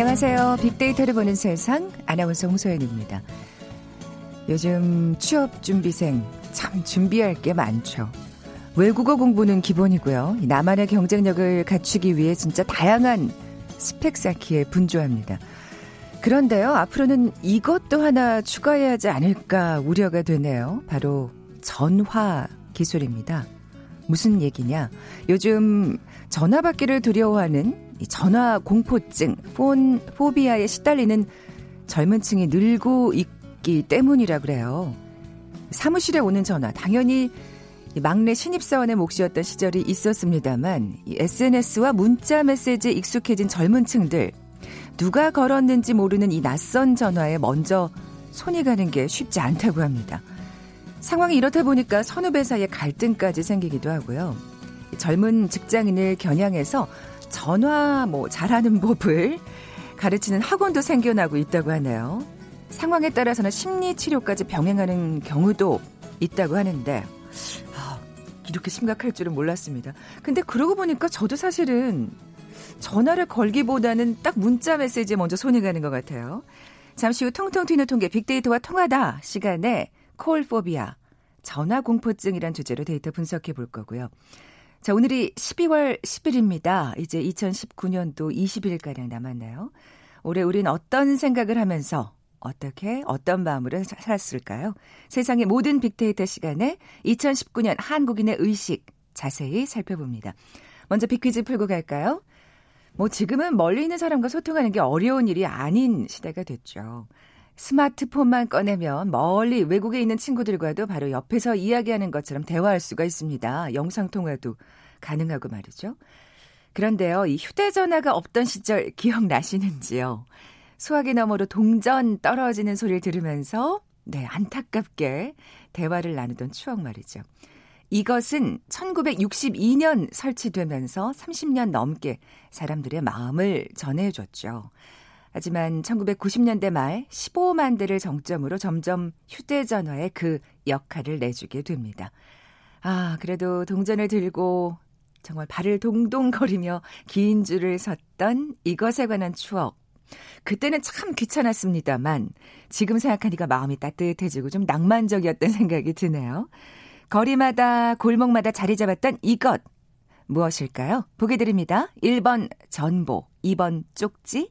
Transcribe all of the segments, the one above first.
안녕하세요. 빅데이터를 보는 세상 아나운서 홍소연입니다. 요즘 취업 준비생 참 준비할 게 많죠. 외국어 공부는 기본이고요. 나만의 경쟁력을 갖추기 위해 진짜 다양한 스펙 쌓기에 분주합니다. 그런데요, 앞으로는 이것도 하나 추가해야 하지 않을까 우려가 되네요. 바로 전화 기술입니다. 무슨 얘기냐? 요즘 전화 받기를 두려워하는 전화 공포증, 폰 포비아에 시달리는 젊은 층이 늘고 있기 때문이라 그래요. 사무실에 오는 전화, 당연히 막내 신입사원의 몫이었던 시절이 있었습니다만, SNS와 문자 메시지에 익숙해진 젊은 층들, 누가 걸었는지 모르는 이 낯선 전화에 먼저 손이 가는 게 쉽지 않다고 합니다. 상황이 이렇다 보니까 선후배 사이에 갈등까지 생기기도 하고요. 젊은 직장인을 겨냥해서 전화 뭐 잘하는 법을 가르치는 학원도 생겨나고 있다고 하네요. 상황에 따라서는 심리 치료까지 병행하는 경우도 있다고 하는데 아, 이렇게 심각할 줄은 몰랐습니다. 근데 그러고 보니까 저도 사실은 전화를 걸기보다는 딱 문자 메시지에 먼저 손이 가는 것 같아요. 잠시 후 통통 튀는 통계 빅데이터와 통하다 시간에 콜포비아 전화 공포증이란 주제로 데이터 분석해 볼 거고요. 자, 오늘이 12월 10일입니다. 이제 2019년도 20일가량 남았나요? 올해 우린 어떤 생각을 하면서 어떻게 어떤 마음으로 살았을까요? 세상의 모든 빅데이터 시간에 2019년 한국인의 의식 자세히 살펴봅니다. 먼저 빅퀴즈 풀고 갈까요? 뭐 지금은 멀리 있는 사람과 소통하는 게 어려운 일이 아닌 시대가 됐죠. 스마트폰만 꺼내면 멀리 외국에 있는 친구들과도 바로 옆에서 이야기하는 것처럼 대화할 수가 있습니다. 영상통화도 가능하고 말이죠. 그런데요, 이 휴대전화가 없던 시절 기억나시는지요? 수화기 너머로 동전 떨어지는 소리를 들으면서, 네, 안타깝게 대화를 나누던 추억 말이죠. 이것은 1962년 설치되면서 30년 넘게 사람들의 마음을 전해줬죠. 하지만 1990년대 말 15만 대를 정점으로 점점 휴대전화에 그 역할을 내주게 됩니다. 아, 그래도 동전을 들고 정말 발을 동동거리며 긴 줄을 섰던 이것에 관한 추억. 그때는 참 귀찮았습니다만 지금 생각하니까 마음이 따뜻해지고 좀 낭만적이었던 생각이 드네요. 거리마다 골목마다 자리 잡았던 이것 무엇일까요? 보기 드립니다. 1번 전보, 2번 쪽지,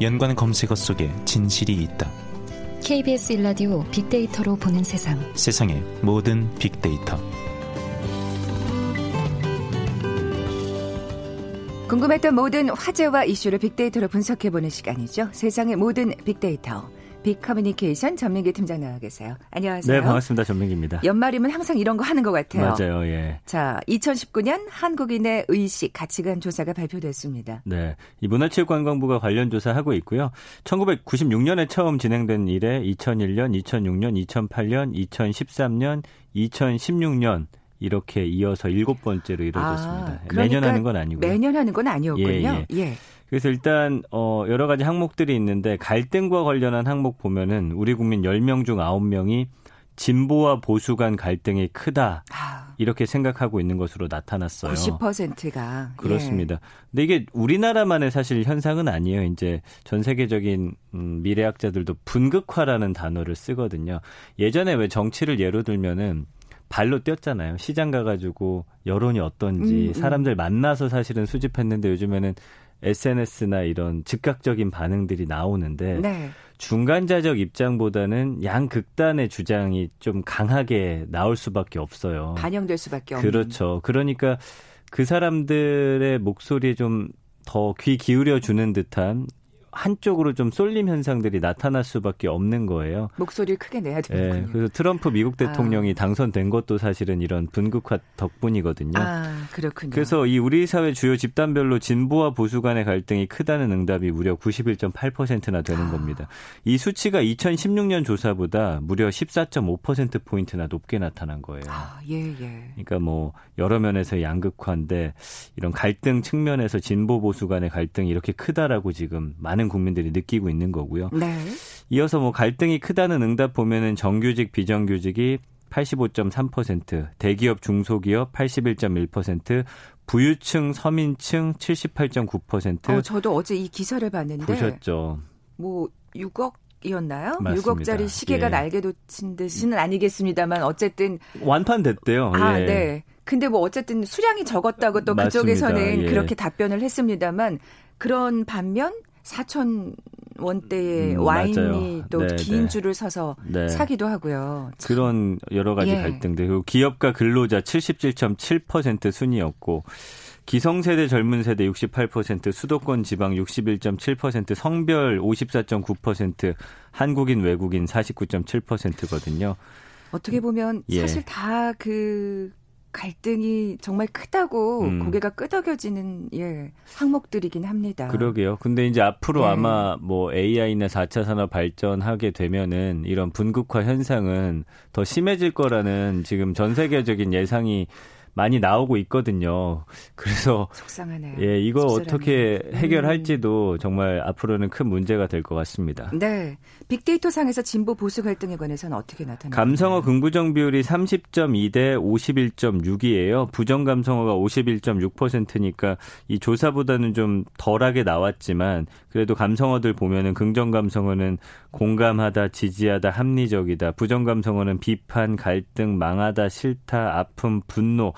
연관 검색어 속에 진실이 있다. KBS 일라디오 빅데이터로 보는 세상. 세상의 모든 빅데이터. 궁금했던 모든 화제와 이슈를 빅데이터로 분석해보는 시간이죠. 세상의 모든 빅데이터. 빅커뮤니케이션 전민기 팀장 나와 계세요. 안녕하세요. 네, 반갑습니다. 전민기입니다. 연말이면 항상 이런 거 하는 것 같아요. 맞아요, 예. 자, 2019년 한국인의 의식 가치관 조사가 발표됐습니다. 네, 이 문화체육관광부가 관련 조사하고 있고요. 1996년에 처음 진행된 이래 2001년, 2006년, 2008년, 2013년, 2016년 이렇게 이어서 일곱 번째로 이루어졌습니다. 아, 그러니까 매년 하는 건 아니고요. 매년 하는 건 아니었군요. 예. 예. 예. 그래서 일단 어 여러 가지 항목들이 있는데 갈등과 관련한 항목 보면은 우리 국민 10명 중 9명이 진보와 보수 간 갈등이 크다. 아. 이렇게 생각하고 있는 것으로 나타났어요. 90%가. 그렇습니다. 예. 근데 이게 우리나라만의 사실 현상은 아니에요. 이제 전 세계적인 음, 미래학자들도 분극화라는 단어를 쓰거든요. 예전에 왜 정치를 예로 들면은 발로 뛰었잖아요. 시장 가가지고 여론이 어떤지 음, 음. 사람들 만나서 사실은 수집했는데 요즘에는 SNS나 이런 즉각적인 반응들이 나오는데 네. 중간자적 입장보다는 양 극단의 주장이 좀 강하게 나올 수밖에 없어요. 반영될 수밖에 없는. 그렇죠. 그러니까 그 사람들의 목소리에 좀 더 귀 기울여 주는 듯한 한쪽으로 좀 쏠림 현상들이 나타날 수밖에 없는 거예요. 목소리를 크게 내야 되는군요. 네, 그래서 트럼프 미국 대통령이 아. 당선된 것도 사실은 이런 분극화 덕분이거든요. 아, 그렇군요. 그래서 이 우리 사회 주요 집단별로 진보와 보수 간의 갈등이 크다는 응답이 무려 91.8%나 되는 아. 겁니다. 이 수치가 2016년 조사보다 무려 14.5% 포인트나 높게 나타난 거예요. 아, 예, 예. 그러니까 뭐 여러 면에서 양극화인데 이런 갈등 측면에서 진보 보수 간의 갈등이 이렇게 크다라고 지금 많은 국민들이 느끼고 있는 거고요. 네. 이어서 뭐 갈등이 크다는 응답 보면은 정규직 비정규직이 85.3%, 대기업 중소기업 81.1%, 부유층 서민층 78.9% 어, 저도 어제 이 기사를 봤는데 보셨죠. 뭐 6억 이었나요? 맞습니다. 6억짜리 시계가 예. 날개 돋친 듯이는 아니겠습니다만 어쨌든 완판됐대요. 아, 예. 네. 근데 뭐 어쨌든 수량이 적었다고 또 맞습니다. 그쪽에서는 예. 그렇게 답변을 했습니다만 그런 반면 4천 원대의 음, 와인이 맞아요. 또 네, 긴 네. 줄을 서서 네. 사기도 하고요. 참. 그런 여러 가지 예. 갈등들 그리고 기업과 근로자 77.7% 순이었고 기성세대 젊은 세대 68% 수도권 지방 61.7% 성별 54.9% 한국인 외국인 49.7%거든요. 어떻게 보면 예. 사실 다 그 갈등이 정말 크다고 음. 고개가 끄덕여지는 예 항목들이긴 합니다. 그러게요. 근데 이제 앞으로 네. 아마 뭐 AI나 4차 산업 발전하게 되면은 이런 분극화 현상은 더 심해질 거라는 지금 전 세계적인 예상이 많이 나오고 있거든요. 그래서 속상하네요. 예, 이거 씁쓸하네요. 어떻게 음. 해결할지도 정말 앞으로는 큰 문제가 될 것 같습니다. 네. 빅데이터 상에서 진보 보수 갈등에 관해서는 어떻게 나타나요? 감성어 긍부정 비율이 30.2대 51.6이에요. 부정 감성어가 51.6%니까 이 조사보다는 좀 덜하게 나왔지만 그래도 감성어들 보면은 긍정 감성어는 공감하다, 지지하다, 합리적이다. 부정 감성어는 비판, 갈등, 망하다, 싫다, 아픔, 분노.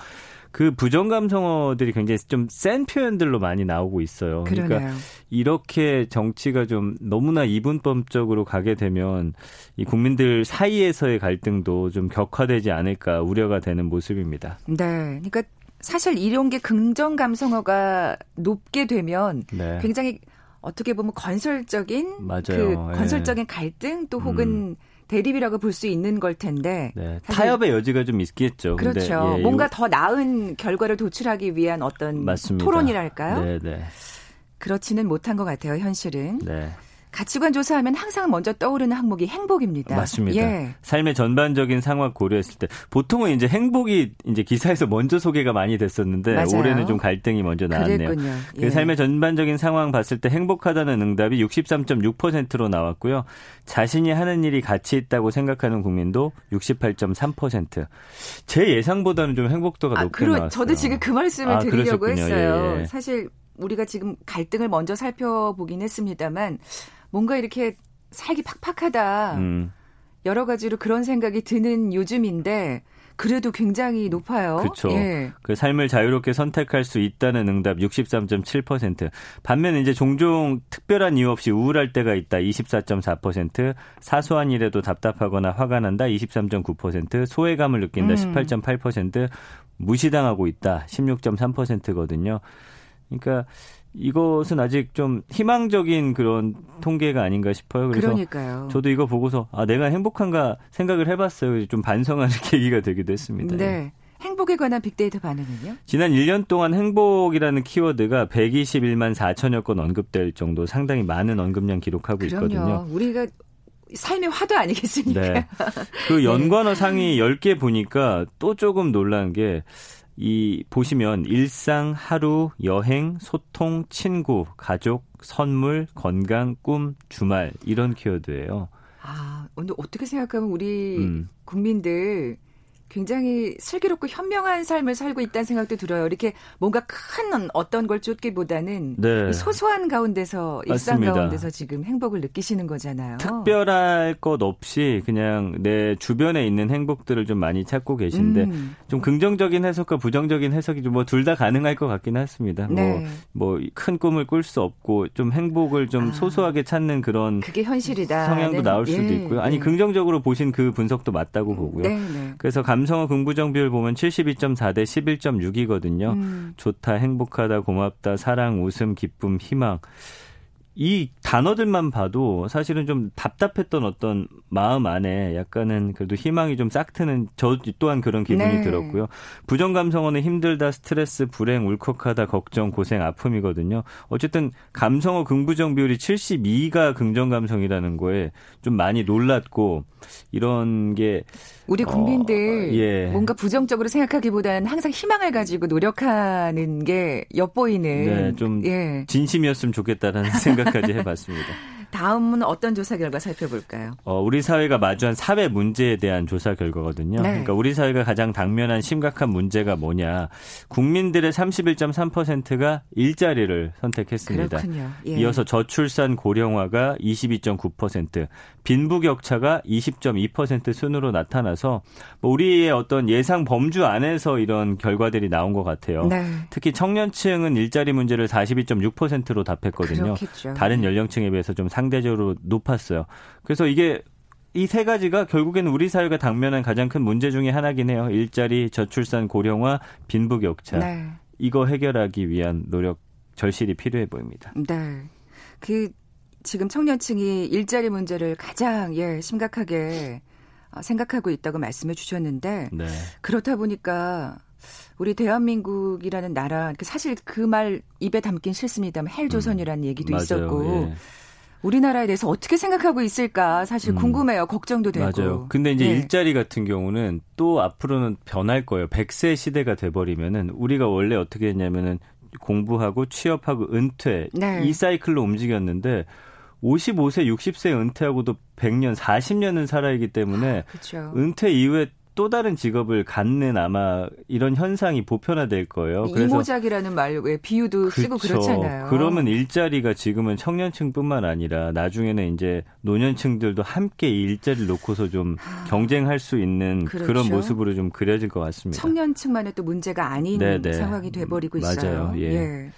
그 부정 감성어들이 굉장히 좀 센 표현들로 많이 나오고 있어요. 그러네요. 그러니까 이렇게 정치가 좀 너무나 이분법적으로 가게 되면 이 국민들 사이에서의 갈등도 좀 격화되지 않을까 우려가 되는 모습입니다. 네. 그러니까 사실 이런 게 긍정 감성어가 높게 되면 네. 굉장히 어떻게 보면 건설적인 맞아요. 그 예. 건설적인 갈등 또 혹은 대립이라고 볼 수 있는 걸 텐데 네. 타협의 여지가 좀 있겠죠. 근데 그렇죠. 예, 뭔가 요- 더 나은 결과를 도출하기 위한 어떤 맞습니다. 토론이랄까요? 네, 네. 그렇지는 못한 것 같아요, 현실은. 네. 가치관 조사하면 항상 먼저 떠오르는 항목이 행복입니다. 맞습니다. 예. 삶의 전반적인 상황 고려했을 때 보통은 이제 행복이 이제 기사에서 먼저 소개가 많이 됐었는데 맞아요. 올해는 좀 갈등이 먼저 나왔네요. 그 예. 삶의 전반적인 상황 봤을 때 행복하다는 응답이 63.6%로 나왔고요. 자신이 하는 일이 가치 있다고 생각하는 국민도 68.3%. 제 예상보다는 좀 행복도가 아, 높게 그러, 나왔어요. 저도 지금 그 말씀을 아, 드리려고 그러셨군요. 했어요. 예, 예. 사실 우리가 지금 갈등을 먼저 살펴보긴 했습니다만 뭔가 이렇게 살기 팍팍하다. 음, 여러 가지로 그런 생각이 드는 요즘인데 그래도 굉장히 높아요. 그쵸. 예. 그 삶을 자유롭게 선택할 수 있다는 응답 63.7%. 반면 이제 종종 특별한 이유 없이 우울할 때가 있다 24.4%, 사소한 일에도 답답하거나 화가 난다 23.9%, 소외감을 느낀다 음. 18.8%, 무시당하고 있다 16.3%거든요. 그러니까 이것은 아직 좀 희망적인 그런 통계가 아닌가 싶어요. 그래서 그러니까요. 저도 이거 보고서 아 내가 행복한가 생각을 해봤어요. 좀 반성하는 계기가 되기도 했습니다. 네. 행복에 관한 빅데이터 반응은요? 지난 1년 동안 행복이라는 키워드가 121만 4천여 건 언급될 정도 상당히 많은 언급량 기록하고 그럼요. 있거든요. 우리가 삶의 화두 아니겠습니까? 네. 그 연관어 상위 10개 보니까 또 조금 놀란 게 이 보시면 일상, 하루, 여행, 소통, 친구, 가족, 선물, 건강, 꿈, 주말 이런 키워드예요. 아, 근데 어떻게 생각하면 우리 음. 국민들 굉장히 슬기롭고 현명한 삶을 살고 있다는 생각도 들어요. 이렇게 뭔가 큰 어떤 걸 쫓기보다는 네. 이 소소한 가운데서 일상 맞습니다. 가운데서 지금 행복을 느끼시는 거잖아요. 특별할 것 없이 그냥 내 주변에 있는 행복들을 좀 많이 찾고 계신데 음, 좀 긍정적인 해석과 부정적인 해석이 좀 뭐 둘 다 가능할 것 같긴 했습니다. 네. 뭐뭐큰 꿈을 꿀 수 없고 좀 행복을 좀 아. 소소하게 찾는 그런 그게 현실이다. 성향도 나올 수도 있고요. 아니 긍정적으로 보신 그 분석도 맞다고 보고요. 네, 네. 그래서 감 성어 긍부정 비율 보면 72.4 대 11.6이거든요. 음, 좋다, 행복하다, 고맙다, 사랑, 웃음, 기쁨, 희망. 이 단어들만 봐도 사실은 좀 답답했던 어떤 마음 안에 약간은 그래도 희망이 좀 싹트는 저 또한 그런 기분이 네. 들었고요. 부정 감성어는 힘들다, 스트레스, 불행, 울컥하다, 걱정, 고생, 아픔이거든요. 어쨌든 감성어 긍부정 비율이 72가 긍정 감성이라는 거에 좀 많이 놀랐고 이런 게 우리 국민들 어, 예. 뭔가 부정적으로 생각하기보다는 항상 희망을 가지고 노력하는 게 엿보이는 네, 좀 예. 진심이었으면 좋겠다라는 생각 까지 해봤습니다. 다음은 어떤 조사 결과 살펴볼까요? 어, 우리 사회가 마주한 사회 문제에 대한 조사 결과거든요. 네. 그러니까 우리 사회가 가장 당면한 심각한 문제가 뭐냐. 국민들의 31.3%가 일자리를 선택했습니다. 그렇군요. 예. 이어서 저출산 고령화가 22.9%, 빈부격차가 20.2% 순으로 나타나서 뭐 우리의 어떤 예상 범주 안에서 이런 결과들이 나온 것 같아요. 네. 특히 청년층은 일자리 문제를 42.6%로 답했거든요. 그렇겠죠. 다른 연령층에 비해서 좀 상대적으로 높았어요. 그래서 이게 이세 가지가 결국에는 우리 사회가 당면한 가장 큰 문제 중에 하나긴 해요. 일자리, 저출산 고령화, 빈부격차. 네. 이거 해결하기 위한 노력 절실히 필요해 보입니다. 네. 그 지금 청년층이 일자리 문제를 가장 예, 심각하게 어, 생각하고 있다고 말씀해 주셨는데 네. 그렇다 보니까 우리 대한민국이라는 나라 그 사실 그 말 입에 담긴 싫습니다만 헬조선이라는 얘기도 음. 맞아요. 있었고 예. 우리나라에 대해서 어떻게 생각하고 있을까 사실 음. 궁금해요. 걱정도 되고. 맞아요. 근데 이제 예. 일자리 같은 경우는 또 앞으로는 변할 거예요. 100세 시대가 돼버리면은 우리가 원래 어떻게 했냐면은 공부하고 취업하고 은퇴 네. 이 사이클로 움직였는데 55세, 60세 은퇴하고도 100년, 40년은 살아있기 때문에 그렇죠. 은퇴 이후에 또 다른 직업을 갖는 아마 이런 현상이 보편화될 거예요. 그래서 이모작이라는 말 왜 비유도 쓰고 그쵸. 그렇잖아요. 그러면 일자리가 지금은 청년층뿐만 아니라 나중에는 이제 노년층들도 함께 이 일자리를 놓고서 좀 경쟁할 수 있는 그 그렇죠. 런 모습으로 좀 그려질 것 같습니다. 청년층만의 또 문제가 아닌 네네. 상황이 돼버리고 맞아요. 있어요. 예.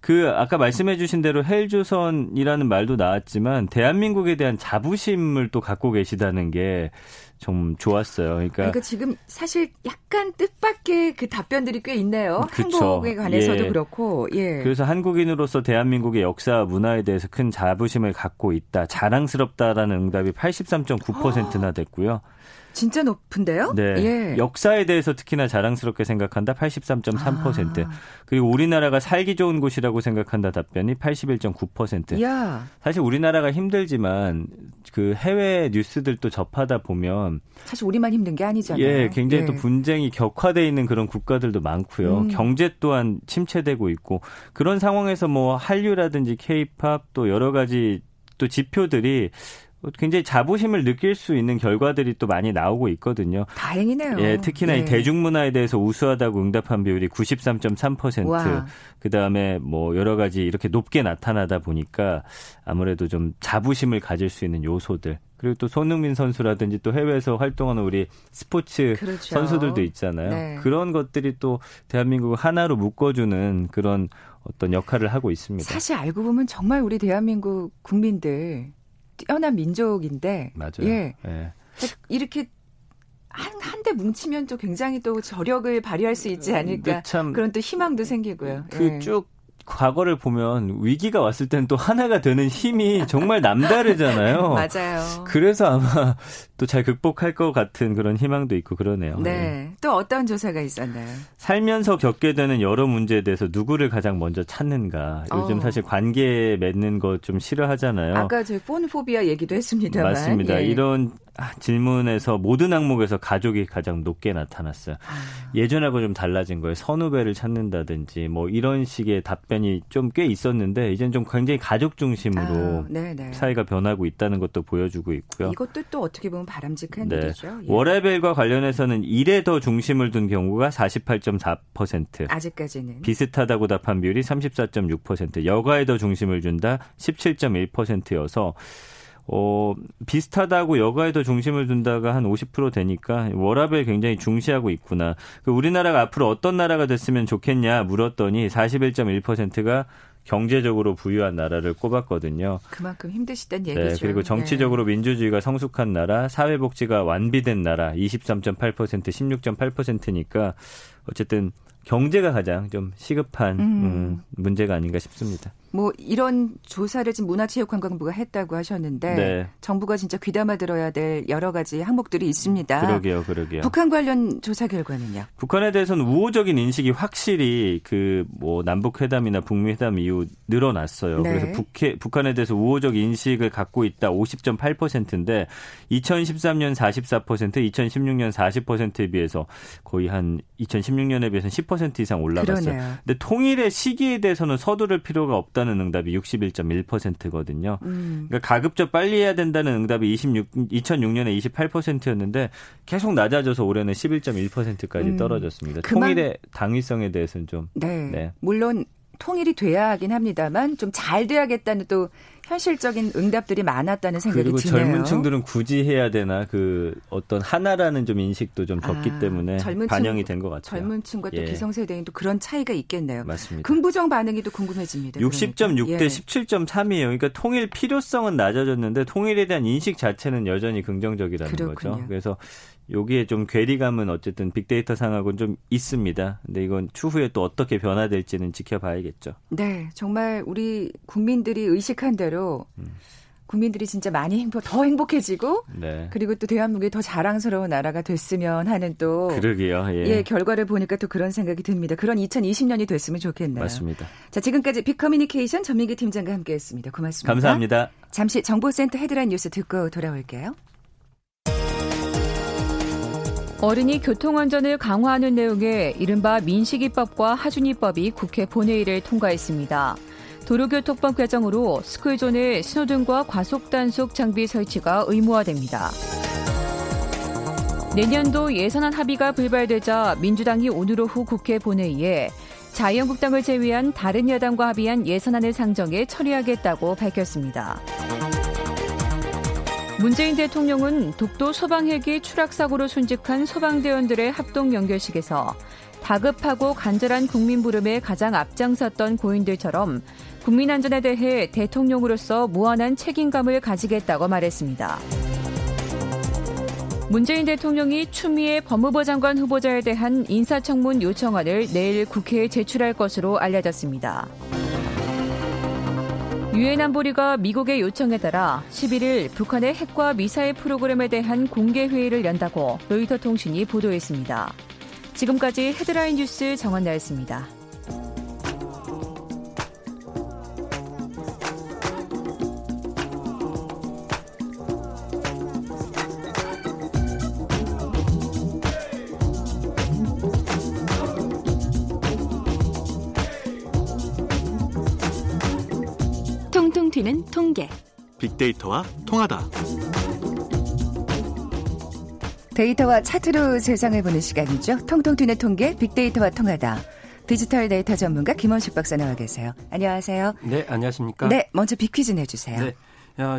그 아까 말씀해 주신 대로 헬조선이라는 말도 나왔지만 대한민국에 대한 자부심을 또 갖고 계시다는 게 좀 좋았어요. 그러니까, 그러니까 지금 사실 약간 뜻밖의 그 답변들이 꽤 있네요. 그쵸. 한국에 관해서도 예. 그렇고, 예. 그래서 한국인으로서 대한민국의 역사와 문화에 대해서 큰 자부심을 갖고 있다. 자랑스럽다라는 응답이 83.9%나 됐고요. 진짜 높은데요? 네. 예. 역사에 대해서 특히나 자랑스럽게 생각한다 83.3%. 아. 그리고 우리나라가 살기 좋은 곳이라고 생각한다 답변이 81.9%. 이야, 사실 우리나라가 힘들지만 그 해외 뉴스들도 접하다 보면 사실 우리만 힘든 게 아니잖아요. 예, 굉장히 예. 또 분쟁이 격화돼 있는 그런 국가들도 많고요. 음. 경제 또한 침체되고 있고 그런 상황에서 뭐 한류라든지 케이팝 또 여러 가지 또 지표들이 굉장히 자부심을 느낄 수 있는 결과들이 또 많이 나오고 있거든요. 다행이네요. 예, 특히나 예. 이 대중문화에 대해서 우수하다고 응답한 비율이 93.3%. 와. 그다음에 뭐 여러 가지 이렇게 높게 나타나다 보니까 아무래도 좀 자부심을 가질 수 있는 요소들. 그리고 또 손흥민 선수라든지 또 해외에서 활동하는 우리 스포츠 그렇죠. 선수들도 있잖아요. 네. 그런 것들이 또 대한민국을 하나로 묶어주는 그런 어떤 역할을 하고 있습니다. 사실 알고 보면 정말 우리 대한민국 국민들 뛰어난 민족인데, 맞아요. 예, 예. 이렇게 한 한데 뭉치면 또 굉장히 또 저력을 발휘할 수 있지 않을까 참 그런 또 희망도 생기고요. 예. 그쭉 과거를 보면 위기가 왔을 때는 또 하나가 되는 힘이 정말 남다르잖아요. 맞아요. 그래서 아마 또 잘 극복할 것 같은 그런 희망도 있고 그러네요. 예. 네. 또 어떤 조사가 있었나요? 살면서 겪게 되는 여러 문제에 대해서 누구를 가장 먼저 찾는가. 요즘 어. 사실 관계 맺는 거 좀 싫어하잖아요. 아까 저희 폰포비아 얘기도 했습니다만. 맞습니다. 예. 이런 아, 질문에서 모든 항목에서 가족이 가장 높게 나타났어요. 아, 예전하고 좀 달라진 거예요. 선후배를 찾는다든지 뭐 이런 식의 답변이 좀 꽤 있었는데 이제는 좀 굉장히 가족 중심으로 아, 네네. 사회가 변하고 있다는 것도 보여주고 있고요. 이것도 또 어떻게 보면 바람직한 네. 일이죠. 예. 월화벨과 관련해서는 일에 더 중심을 둔 경우가 48.4%. 아직까지는. 비슷하다고 답한 비율이 34.6%, 여가에 더 중심을 준다 17.1%여서 어, 비슷하다고 여가에 더 중심을 둔다가 한 50% 되니까 워라벨 굉장히 중시하고 있구나. 그 우리나라가 앞으로 어떤 나라가 됐으면 좋겠냐 물었더니 41.1%가 경제적으로 부유한 나라를 꼽았거든요. 그만큼 힘드시단 얘기죠. 네, 그리고 정치적으로 민주주의가 성숙한 나라, 사회복지가 완비된 나라 23.8%, 16.8%니까 어쨌든 경제가 가장 좀 시급한 음. 음, 문제가 아닌가 싶습니다. 뭐 이런 조사를 지금 문화체육관광부가 했다고 하셨는데 네. 정부가 진짜 귀담아 들어야 될 여러 가지 항목들이 있습니다. 그러게요, 그러게요. 북한 관련 조사 결과는요? 북한에 대해서는 우호적인 인식이 확실히 그 뭐 남북 회담이나 북미 회담 이후 늘어났어요. 네. 그래서 북해, 북한에 대해서 우호적 인식을 갖고 있다 50.8%인데 2013년 44%, 2016년 40%에 비해서 거의 한 2016년에 비해서는 10% 이상 올라갔어요. 그러네요. 근데 통일의 시기에 대해서는 서두를 필요가 없다 는 응답이 61.1%거든요. 음. 그러니까 가급적 빨리 해야 된다는 응답이 26 2006년에 28%였는데 계속 낮아져서 올해는 11.1%까지 음. 떨어졌습니다. 그만... 통일의 당위성에 대해서는 좀 네. 네. 물론 통일이 돼야 하긴 합니다만 좀 잘 돼야겠다는 또 현실적인 응답들이 많았다는 생각이 그리고 드네요. 젊은 층들은 굳이 해야 되나 그 어떤 하나라는 좀 인식도 좀 적기 아, 때문에 반영이 된 것 같아요. 젊은 층과 또 예. 기성세대인 또 그런 차이가 있겠네요. 맞습니다. 긍부정 반응이 또 궁금해집니다. 60.6대 그러니까. 예. 17.3이에요. 그러니까 통일 필요성은 낮아졌는데 통일에 대한 인식 자체는 여전히 긍정적이라는 그렇군요. 거죠. 그래서 여기에 좀 괴리감은 어쨌든 빅데이터 상하고는 좀 있습니다. 근데 이건 추후에 또 어떻게 변화될지는 지켜봐야겠죠. 네, 정말 우리 국민들이 의식한 대로 음. 국민들이 진짜 많이 행복, 더 행복해지고 네. 그리고 또 대한민국이 더 자랑스러운 나라가 됐으면 하는 또 그러게요. 예. 예. 결과를 보니까 또 그런 생각이 듭니다. 그런 2020년이 됐으면 좋겠네요. 맞습니다. 자, 지금까지 빅커뮤니케이션 전민기 팀장과 함께했습니다. 고맙습니다. 감사합니다. 잠시 정보센터 헤드라인 뉴스 듣고 돌아올게요. 어른이 교통안전을 강화하는 내용의 이른바 민식이법과 하준이법이 국회 본회의를 통과했습니다. 도로교통법 개정으로 스쿨존의 신호등과 과속단속 장비 설치가 의무화됩니다. 내년도 예산안 합의가 불발되자 민주당이 오늘 오후 국회 본회의에 자유한국당을 제외한 다른 여당과 합의한 예산안을 상정해 처리하겠다고 밝혔습니다. 문재인 대통령은 독도 소방헬기 추락 사고로 순직한 소방대원들의 합동 연결식에서 다급하고 간절한 국민 부름에 가장 앞장섰던 고인들처럼 국민 안전에 대해 대통령으로서 무한한 책임감을 가지겠다고 말했습니다. 문재인 대통령이 추미애 법무부 장관 후보자에 대한 인사청문 요청안을 내일 국회에 제출할 것으로 알려졌습니다. 유엔 안보리가 미국의 요청에 따라 11일 북한의 핵과 미사일 프로그램에 대한 공개 회의를 연다고 로이터 통신이 보도했습니다. 지금까지 헤드라인 뉴스 정원 나였습니다. 통계. 빅데이터와 통하다. 데이터와 차트로 세상을 보는 시간이죠. 통통 튀는 통계 빅데이터와 통하다. 디지털 데이터 전문가 김원식 박사 나와 계세요. 안녕하세요. 네, 안녕하십니까? 네, 먼저 빅퀴즈 내주세요. 네.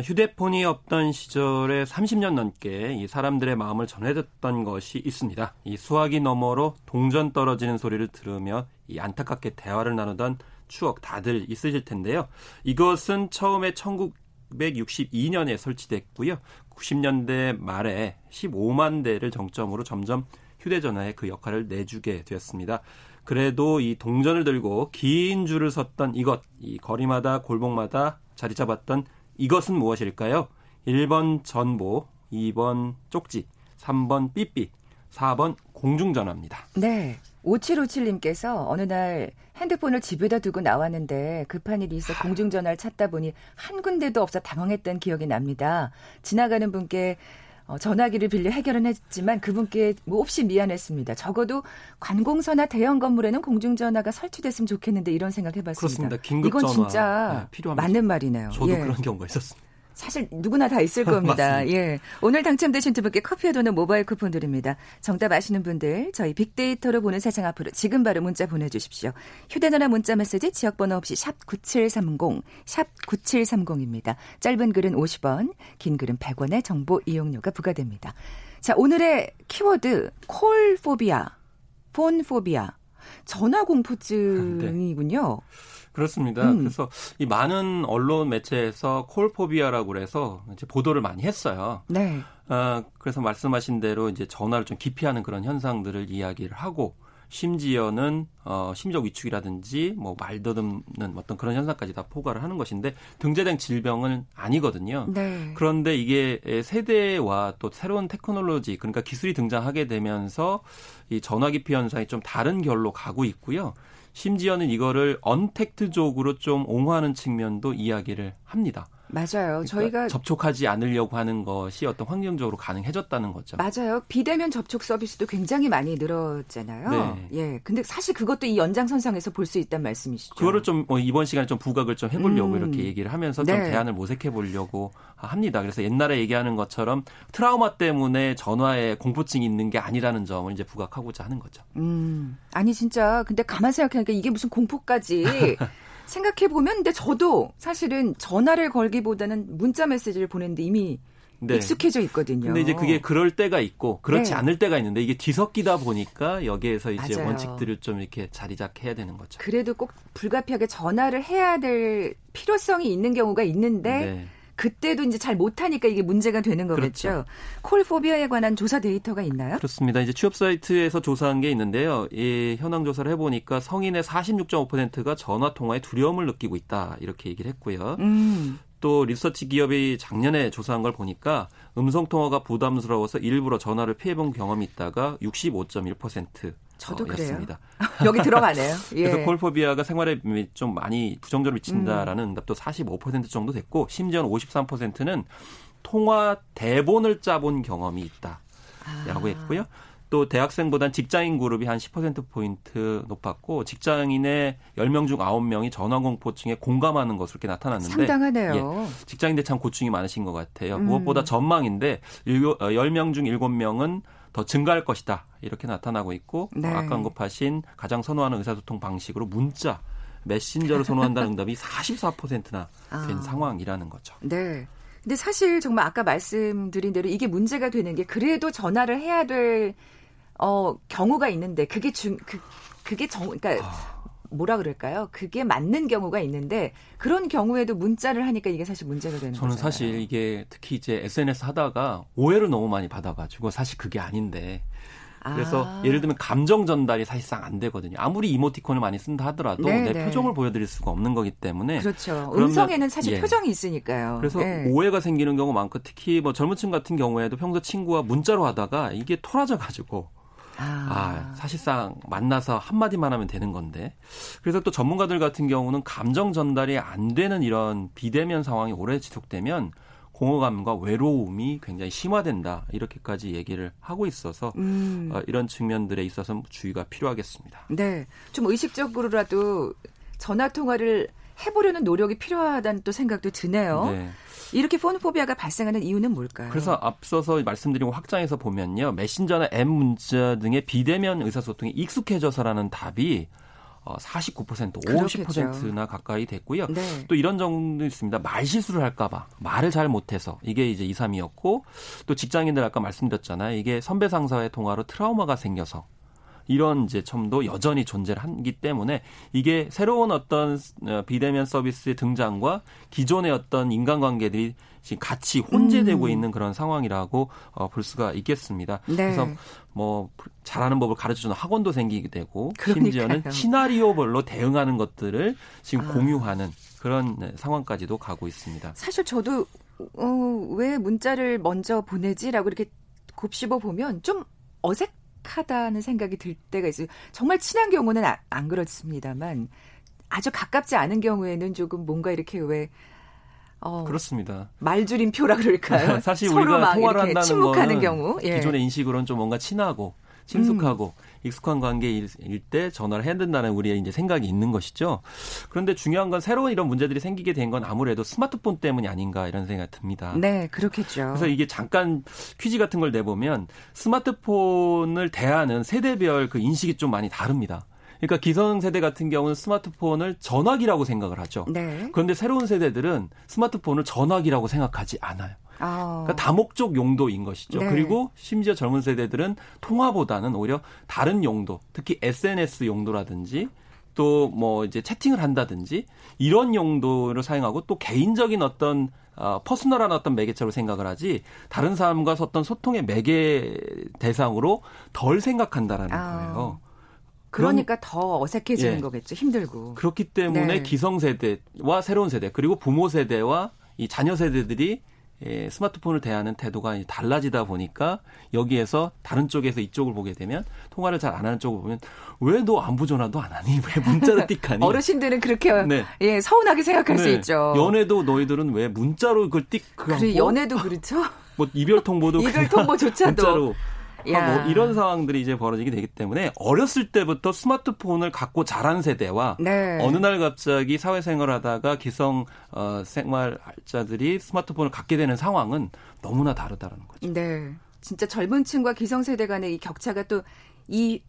휴대폰이 없던 시절에 30년 넘게 이 사람들의 마음을 전해졌던 것이 있습니다. 이 수화기 너머로 동전 떨어지는 소리를 들으며 이 안타깝게 대화를 나누던 추억 다들 있으실 텐데요. 이것은 처음에 1962년에 설치됐고요. 90년대 말에 15만 대를 정점으로 점점 휴대전화에 그 역할을 내주게 되었습니다. 그래도 이 동전을 들고 긴 줄을 섰던 이것, 이 거리마다 골목마다 자리 잡았던 이것은 무엇일까요? 1번 전보, 2번 쪽지, 3번 삐삐, 4번 공중전화입니다. 네. 5757님께서 어느 날 핸드폰을 집에다 두고 나왔는데 급한 일이 있어 공중전화를 찾다 보니 한 군데도 없어 당황했던 기억이 납니다. 지나가는 분께 어, 전화기를 빌려 해결은 했지만 그분께 몹시 미안했습니다. 적어도 관공서나 대형 건물에는 공중전화가 설치됐으면 좋겠는데 이런 생각 해봤습니다. 그렇습니다. 긴급전화 이건 진짜 네, 맞는 말이네요. 저도 예. 그런 경우가 있었습니다. 사실 누구나 다 있을 겁니다. 예. 오늘 당첨되신 두 분께 커피와 도는 모바일 쿠폰 드립니다. 정답 아시는 분들 저희 빅데이터로 보는 세상 앞으로 지금 바로 문자 보내주십시오. 휴대전화 문자 메시지 지역번호 없이 샵 9730, 샵 9730입니다. 짧은 글은 50원, 긴 글은 100원의 정보 이용료가 부과됩니다. 자, 오늘의 키워드 콜포비아, 폰포비아, 전화 공포증이군요. 네. 그렇습니다. 음. 그래서 이 많은 언론 매체에서 콜포비아라고 해서 이제 보도를 많이 했어요. 네. 어, 그래서 말씀하신 대로 이제 전화를 좀 기피하는 그런 현상들을 이야기를 하고 심지어는 어 심적 위축이라든지 뭐 말더듬는 어떤 그런 현상까지 다 포괄을 하는 것인데 등재된 질병은 아니거든요. 네. 그런데 이게 세대와 또 새로운 테크놀로지 그러니까 기술이 등장하게 되면서 이 전화 기피 현상이 좀 다른 결로 가고 있고요. 심지어는 이거를 언택트적으로 좀 옹호하는 측면도 이야기를 합니다. 맞아요. 그러니까 저희가 접촉하지 않으려고 하는 것이 어떤 환경적으로 가능해졌다는 거죠. 맞아요. 비대면 접촉 서비스도 굉장히 많이 늘었잖아요. 네. 예. 근데 사실 그것도 이 연장선상에서 볼 수 있다는 말씀이시죠. 그거를 좀 어, 이번 시간에 좀 부각을 좀 해보려고 음. 이렇게 얘기를 하면서 좀 네. 대안을 모색해 보려고 합니다. 그래서 옛날에 얘기하는 것처럼 트라우마 때문에 전화에 공포증이 있는 게 아니라는 점을 이제 부각하고자 하는 거죠. 음. 아니 진짜 근데 가만 생각하니까 이게 무슨 공포까지 생각해 보면 근데 저도 사실은 전화를 걸기보다는 문자 메시지를 보내는데 이미 네. 익숙해져 있거든요. 근데 이제 그게 그럴 때가 있고 그렇지 네. 않을 때가 있는데 이게 뒤섞이다 보니까 여기에서 이제 맞아요. 원칙들을 좀 이렇게 자리잡해야 되는 거죠. 그래도 꼭 불가피하게 전화를 해야 될 필요성이 있는 경우가 있는데 네. 그때도 이제 잘 못하니까 이게 문제가 되는 거겠죠. 그렇죠. 콜포비아에 관한 조사 데이터가 있나요? 그렇습니다. 이제 취업 사이트에서 조사한 게 있는데요. 이 현황 조사를 해보니까 성인의 46.5%가 전화 통화에 두려움을 느끼고 있다 이렇게 얘기를 했고요. 음. 또 리서치 기업이 작년에 조사한 걸 보니까 음성 통화가 부담스러워서 일부러 전화를 피해본 경험이 있다가 65.1% 저도 어, 그래요. 였습니다. 여기 들어가네요. 예. 그래서 콜포비아가 생활에 좀 많이 부정적으로 미친다라는 응답도 45% 정도 됐고 심지어는 53%는 통화 대본을 짜본 경험이 있다라고 아. 했고요. 또 대학생보단 직장인 그룹이 한 10%포인트 높았고 직장인의 10명 중 9명이 전화 공포증에 공감하는 것으로 이렇게 나타났는데 상당하네요. 예, 직장인들 참 고충이 많으신 것 같아요. 음. 무엇보다 전망인데 10명 중 7명은 더 증가할 것이다. 이렇게 나타나고 있고 네. 어, 아까 언급하신 가장 선호하는 의사소통 방식으로 문자, 메신저를 선호한다는 응답이 44%나 된 아. 상황이라는 거죠. 네. 근데 사실 정말 아까 말씀드린 대로 이게 문제가 되는 게 그래도 전화를 해야 될 어, 경우가 있는데 그게 중 그, 그게 정 그러니까 아. 뭐라 그럴까요? 그게 맞는 경우가 있는데 그런 경우에도 문자를 하니까 이게 사실 문제가 되는 저는 거잖아요. 사실 이게 특히 이제 SNS 하다가 오해를 너무 많이 받아가지고 사실 그게 아닌데 그래서 아. 예를 들면 감정 전달이 사실상 안 되거든요. 아무리 이모티콘을 많이 쓴다 하더라도 네, 내 네. 표정을 보여드릴 수가 없는 거기 때문에 그렇죠. 그러면- 음성에는 사실 예. 표정이 있으니까요. 그래서 예. 오해가 생기는 경우 많고 특히 뭐 젊은 층 같은 경우에도 평소 친구와 문자로 하다가 이게 토라져 가지고 아, 사실상 만나서 한마디만 하면 되는 건데. 그래서 또 전문가들 같은 경우는 감정 전달이 안 되는 이런 비대면 상황이 오래 지속되면 공허감과 외로움이 굉장히 심화된다. 이렇게까지 얘기를 하고 있어서 음. 어, 이런 측면들에 있어서 주의가 필요하겠습니다. 네. 좀 의식적으로라도 전화 통화를 해보려는 노력이 필요하다는 또 생각도 드네요. 네. 이렇게 폰포비아가 발생하는 이유는 뭘까요? 그래서 앞서서 말씀드린 거 확장해서 보면요. 메신저나 앱 문자 등의 비대면 의사소통에 익숙해져서라는 답이 어, 49%, 그렇겠죠. 50%나 가까이 됐고요. 네. 또 이런 정도 있습니다. 말 실수를 할까봐 말을 잘 못해서 이게 이제 2, 3이었고 또 직장인들 아까 말씀드렸잖아요. 이게 선배 상사의 통화로 트라우마가 생겨서 이런 이제 점도 여전히 존재를 하기 때문에 이게 새로운 어떤 어, 비대면 서비스의 등장과 기존의 어떤 인간관계들이 지금 같이 혼재되고 음. 있는 그런 상황이라고 어, 볼 수가 있겠습니다. 네. 그래서 뭐 잘하는 법을 가르쳐주는 학원도 생기게 되고 그러니까요. 심지어는 시나리오별로 대응하는 것들을 지금 아. 공유하는 그런 네, 상황까지도 가고 있습니다. 사실 저도 어, 왜 문자를 먼저 보내지라고 이렇게 곱씹어 보면 좀 어색 하다는 생각이 들 때가 있어요. 정말 친한 경우는 아- 안 그렇습니다만 아주 가깝지 않은 경우에는 조금 뭔가 이렇게 왜 어, 그렇습니다. 말줄임표라 그럴까요? 사실 서로 우리가 막 통화를 한다는 침묵하는 경우. 예. 음. 기존의 인식으로는 좀 뭔가 친하고 친숙하고 익숙한 관계일 때 전화를 해야 된다는 우리의 이제 생각이 있는 것이죠. 그런데 중요한 건 새로운 이런 문제들이 생기게 된 건 아무래도 스마트폰 때문이 아닌가 이런 생각이 듭니다. 네, 그렇겠죠. 그래서 이게 잠깐 퀴즈 같은 걸 내보면 스마트폰을 대하는 세대별 그 인식이 좀 많이 다릅니다. 그러니까 기성세대 같은 경우는 스마트폰을 전화기라고 생각을 하죠. 네. 그런데 새로운 세대들은 스마트폰을 전화기라고 생각하지 않아요. 아, 그러니까 다목적 용도인 것이죠. 네. 그리고 심지어 젊은 세대들은 통화보다는 오히려 다른 용도, 특히 SNS 용도라든지 또 뭐 이제 채팅을 한다든지 이런 용도를 사용하고 또 개인적인 어떤 어, 퍼스널한 어떤 매개체로 생각을 하지 다른 사람과 어떤 소통의 매개 대상으로 덜 생각한다라는 아. 거예요. 그러니까 더 어색해지는 예. 거겠죠. 힘들고. 그렇기 때문에 네. 기성세대와 새로운 세대 그리고 부모 세대와 이 자녀 세대들이 예, 스마트폰을 대하는 태도가 달라지다 보니까 여기에서 다른 쪽에서 이쪽을 보게 되면 통화를 잘 안 하는 쪽을 보면 왜 너 안부 전화도 안 하니? 왜 문자로 띡하니? 어르신들은 그렇게 네. 예 서운하게 생각할 수 네. 있죠. 연애도 너희들은 왜 문자로 그걸 띡 그래 연애도 그렇죠. 뭐 이별 통보도 이별 통보조차도. 문자로 야. 하고 이런 상황들이 이제 벌어지게 되기 때문에 어렸을 때부터 스마트폰을 갖고 자란 세대와 네. 어느 날 갑자기 사회생활을 하다가 기성 어, 생활자들이 스마트폰을 갖게 되는 상황은 너무나 다르다는 거죠. 네. 진짜 젊은 층과 기성 세대 간의 이 격차가 또 이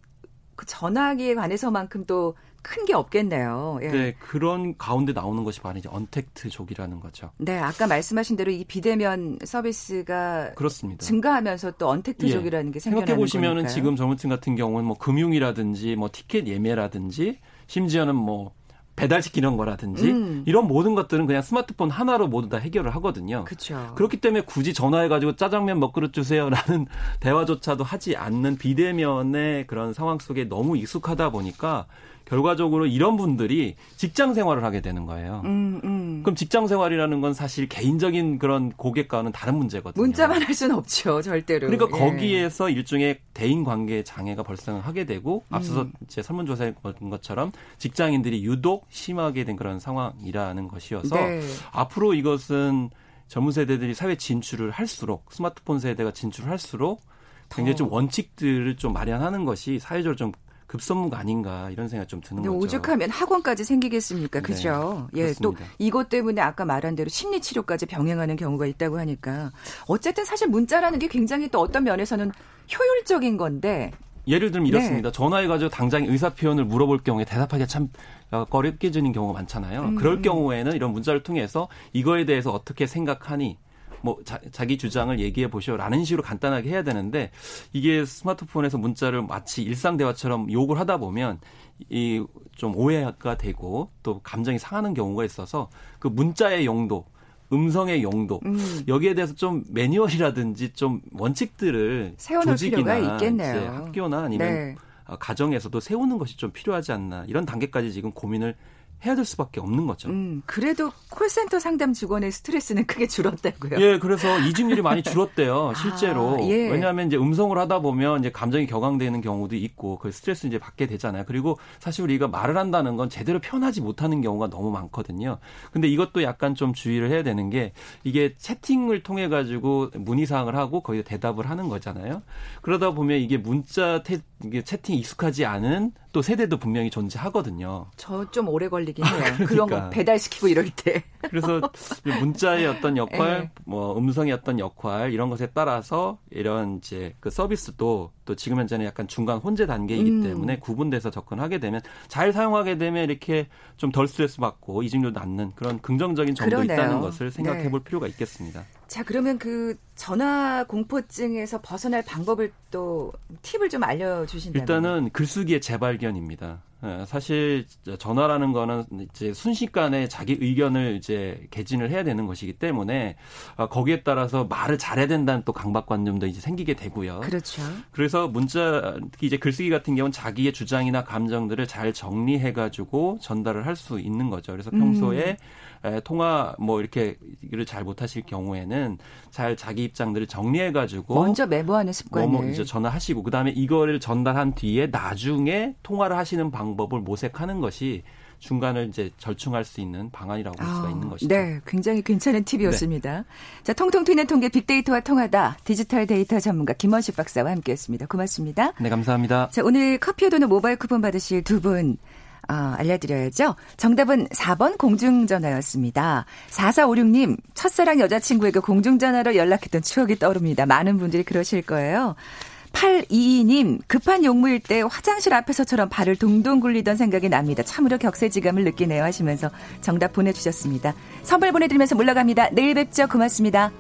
전화기에 관해서만큼 또 큰 게 없겠네요. 예. 네, 그런 가운데 나오는 것이 바로 이제 언택트족이라는 거죠. 네, 아까 말씀하신 대로 이 비대면 서비스가 그렇습니다. 증가하면서 또 언택트족이라는 게 생겨나는 생각해 보시면은. 지금 젊은층 같은 경우는 뭐 금융이라든지 뭐 티켓 예매라든지 심지어는 뭐 배달시키는 거라든지 음. 이런 모든 것들은 그냥 스마트폰 하나로 모두 다 해결을 하거든요. 그렇죠. 그렇기 때문에 굳이 전화해가지고 짜장면 먹그릇 주세요라는 대화조차도 하지 않는 비대면의 그런 상황 속에 너무 익숙하다 보니까 결과적으로 이런 분들이 직장 생활을 하게 되는 거예요. 음, 음. 그럼 직장 생활이라는 건 사실 개인적인 그런 고객과는 다른 문제거든요. 문자만 할 수는 없죠, 절대로. 그러니까 예. 거기에서 일종의 대인 관계 장애가 발생하게 되고 앞서서 음. 이제 설문조사에 본 것처럼 직장인들이 유독 심하게 된 그런 상황이라는 것이어서 네. 앞으로 이것은 젊은 세대들이 사회 진출을 할수록 스마트폰 세대가 진출할수록 굉장히 더. 좀 원칙들을 좀 마련하는 것이 사회적으로 좀 급선무가 아닌가 이런 생각 좀 드는 거죠. 오죽하면 학원까지 생기겠습니까? 네, 그죠? 예, 또. 이것 때문에 아까 말한 대로 심리 치료까지 병행하는 경우가 있다고 하니까 어쨌든 사실 문자라는 게 굉장히 또 어떤 면에서는 효율적인 건데 예를 들면 네. 이렇습니다. 전화해가지고 당장 의사 표현을 물어볼 경우에 대답하기가 참 어, 꺼렵게 지는 경우가 많잖아요. 음. 그럴 경우에는 이런 문자를 통해서 이거에 대해서 어떻게 생각하니 뭐 자, 기 주장을 얘기해 보시오라는 식으로 간단하게 해야 되는데 이게 스마트폰에서 문자를 마치 일상 대화처럼 욕을 하다 보면 이 좀 오해가 되고 또 감정이 상하는 경우가 있어서 그 문자의 용도 음성의 용도 음. 여기에 대해서 좀 매뉴얼이라든지 좀 원칙들을 조직이나 학교나 아니면 네. 어, 가정에서도 세우는 것이 좀 필요하지 않나 이런 단계까지 지금 고민을 해야 될 수밖에 없는 거죠. 음, 그래도 콜센터 상담 직원의 스트레스는 크게 줄었다고요. 예, 그래서 이직률이 많이 줄었대요, 실제로. 아, 예. 왜냐하면 이제 음성을 하다 보면 이제 감정이 격앙되는 경우도 있고, 그 스트레스 이제 받게 되잖아요. 그리고 사실 우리가 말을 한다는 건 제대로 표현하지 못하는 경우가 너무 많거든요. 근데 이것도 약간 좀 주의를 해야 되는 게 이게 채팅을 통해 가지고 문의 사항을 하고 거기에 대답을 하는 거잖아요. 그러다 보면 이게 문자 태, 이게 채팅 익숙하지 않은 또 세대도 분명히 존재하거든요. 저 좀 오래 걸리 긴 해요. 그러니까. 그런 거 배달시키고 이럴 때. 그래서 문자의 어떤 역할, 네. 뭐 음성의 어떤 역할 이런 것에 따라서 이런 이제 그 서비스도 또 지금 현재는 약간 중간 혼재 단계이기 음. 때문에 구분돼서 접근하게 되면 잘 사용하게 되면 이렇게 좀 덜 스트레스 받고 이직률 낮는 그런 긍정적인 점도 그러네요. 있다는 것을 생각해 네. 볼 필요가 있겠습니다. 자, 그러면 그 전화 공포증에서 벗어날 방법을 또 팁을 좀 알려주신다면. 일단은 글쓰기의 재발견입니다. 예, 사실 전화라는 거는 이제 순식간에 자기 의견을 이제 개진을 해야 되는 것이기 때문에 어, 거기에 따라서 말을 잘해야 된다는 또 강박관념도 이제 생기게 되고요. 그렇죠. 그래서 문자 이제 글쓰기 같은 경우는 자기의 주장이나 감정들을 잘 정리해 가지고 전달을 할 수 있는 거죠. 그래서 평소에 에, 통화 뭐 이렇게 일을 잘 못하실 경우에는 잘 자기 입장들을 정리해 가지고 먼저 메모하는 습관을. 뭐뭐 이제 전화하시고 그다음에 이거를 전달한 뒤에 나중에 통화를 하시는 방법을 모색하는 것이 중간을 이제 절충할 수 있는 방안이라고 볼 수가 아, 있는 것이죠. 네, 굉장히 괜찮은 팁이었습니다. 자, 통통 튀는 통계 빅데이터와 통하다 디지털 데이터 전문가 김원식 박사와 함께했습니다. 고맙습니다. 네, 감사합니다. 자, 오늘 커피에 도는 모바일 쿠폰 받으실 두 분. 아, 알려드려야죠. 정답은 4번 공중전화였습니다. 4456님, 첫사랑 여자친구에게 공중전화로 연락했던 추억이 떠오릅니다. 많은 분들이 그러실 거예요. 822님, 급한 용무일 때 화장실 앞에서처럼 발을 동동 굴리던 생각이 납니다. 참으로 격세지감을 느끼네요 하시면서 정답 보내주셨습니다. 선물 보내드리면서 물러갑니다. 내일 뵙죠. 고맙습니다.